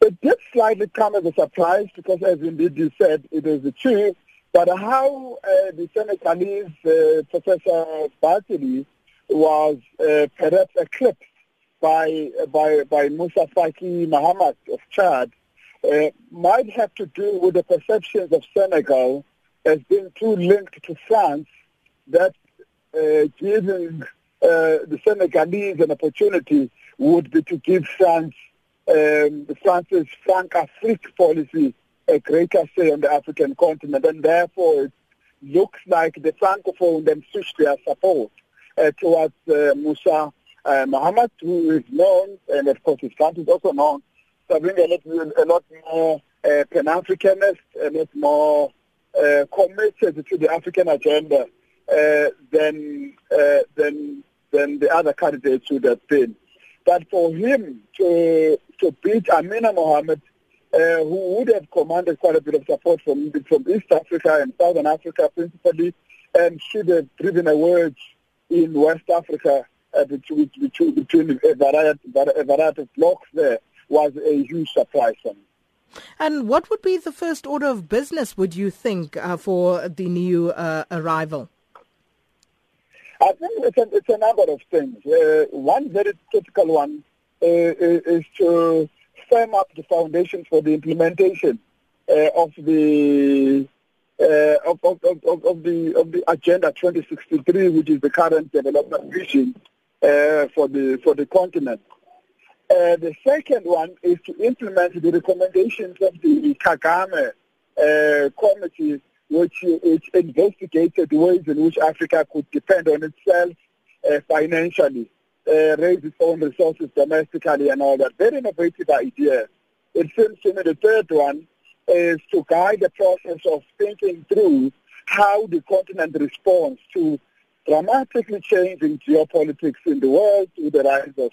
It did slightly come as a surprise because, as indeed you said, it is the truth. But how uh, the Senegalese uh, Professor Bathily was uh, perhaps eclipsed by by by Moussa Faki Mahamat of Chad uh, might have to do with the perceptions of Senegal as being too linked to France that uh, giving uh, the Senegalese an opportunity would be to give France um, France's Françafrique policy a greater say on the African continent, and therefore it looks like the Francophone then switched their support uh, towards uh, Moussa uh, Muhammad, who is known, and of course his country is also known, for being a lot, a lot more uh, Pan-Africanist, a lot more uh, committed to the African agenda uh, than, uh, than, than the other candidates would have been. But for him to to beat Amina Mohamed, uh, who would have commanded quite a bit of support from from East Africa and Southern Africa principally, and should have driven a wedge in West Africa uh, between, between, between a variety, a variety of blocks there was a huge surprise for me. And what would be the first order of business, would you think, uh, for the new uh, arrival? I think it's a, it's a number of things. Uh, one very critical one is to firm up the foundations for the implementation uh, of the uh, of, of, of, of, the of the Agenda 2063, which is the current development vision uh, for the for the continent. Uh, the second one is to implement the recommendations of the Kagame uh, committee, which, which investigated ways in which Africa could depend on itself financially uh, raise its own resources domestically and all that. Very innovative idea. It seems to me the third one is to guide the process of thinking through how the continent responds to dramatically changing geopolitics in the world with the rise of,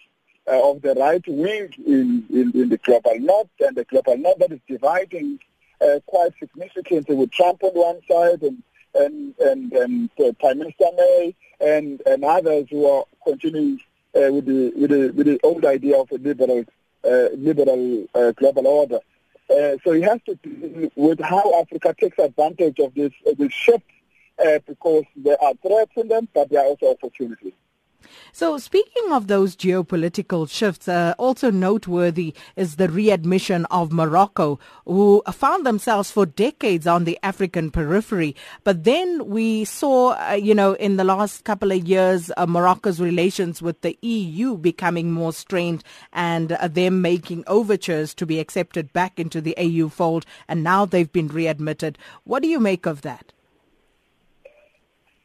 uh, of the right wing in, in, in, the global north and the global north that is dividing uh, quite significantly with Trump on one side and and and, and uh, Prime Minister May and, and others who are continuing uh, with the with the with the old idea of a liberal uh, liberal uh, global order. Uh, so he has to with how Africa takes advantage of this uh, this shift uh, because there are threats in them, but there are also opportunities. So, speaking of those geopolitical shifts, uh, also noteworthy is the readmission of Morocco, who found themselves for decades on the African periphery. But then we saw, uh, you know, in the last couple of years, uh, Morocco's relations with the EU becoming more strained and uh, them making overtures to be accepted back into the AU fold. And now they've been readmitted. What do you make of that?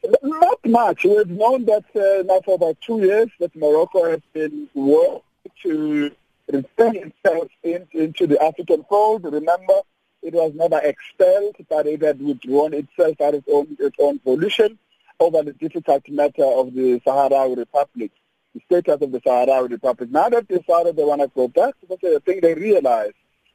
Not much. We've known that uh, now for about two years that Morocco has been working to return itself in, into the African fold. Remember, it was never expelled, but it had withdrawn itself of its own, its own volition over the difficult matter of the Sahrawi Republic, the status of the Sahrawi Republic. Now that they decided they want to go back, because I think they realize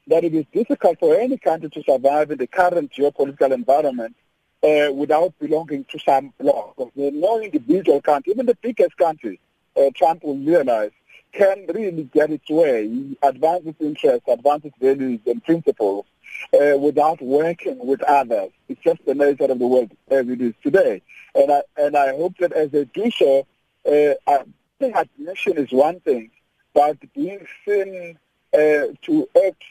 that it is difficult for any country to survive in the current geopolitical environment uh, without belonging to some bloc. No individual country, even the biggest country, uh, Trump will realize, can really get its way, advance its interests, advance its values and principles uh, without working with others. It's just the nature of the world as it is today. And I, and I hope that as they do so, uh, I think admission is one thing, but being seen uh, to act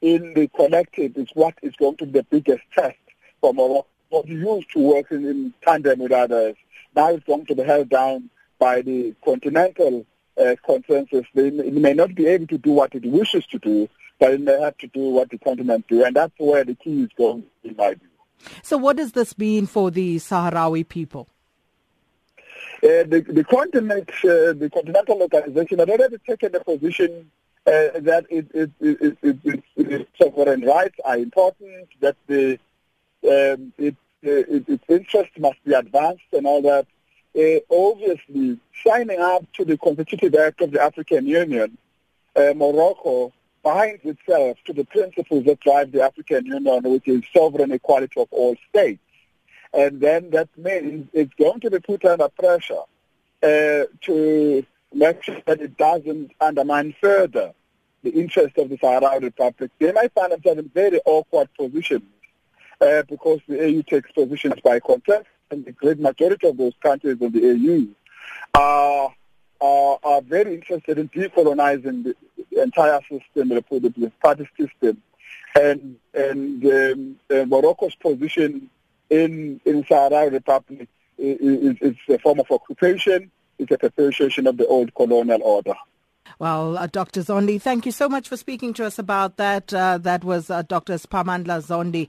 in the collective is what is going to be the biggest test for Morocco was used to work in, tandem with others. Now it's going to be held down by the continental uh, consensus. They, it may not be able to do what it wishes to do, but it may have to do what the continent do, and that's where the key is going, in my view. So what does this mean for the Sahrawi people? Uh, the, the continent, uh, the continental organization had already taken a position uh, that it, it, it, it, sovereign rights are important, that the um, it, it, its interest must be advanced and all that. Uh, obviously, signing up to the Constitutive Act of the African Union, uh, Morocco binds itself to the principles that drive the African Union, which is sovereign equality of all states. And then that means it's going to be put under pressure uh, to make sure that it doesn't undermine further the interest of the Sahrawi Republic, they might find themselves in a very awkward positions uh, because the AU takes positions by consensus, and the great majority of those countries in the AU are, are, are very interested in decolonizing the, entire system, the, the party system. And, and um, uh, Morocco's position in, in Sahrawi Republic is, is a form of occupation, it's a perpetuation of the old colonial order. Well, uh, Dr. Zondi, thank you so much for speaking to us about that. Uh, that was uh, Dr. Siphamandla Zondi.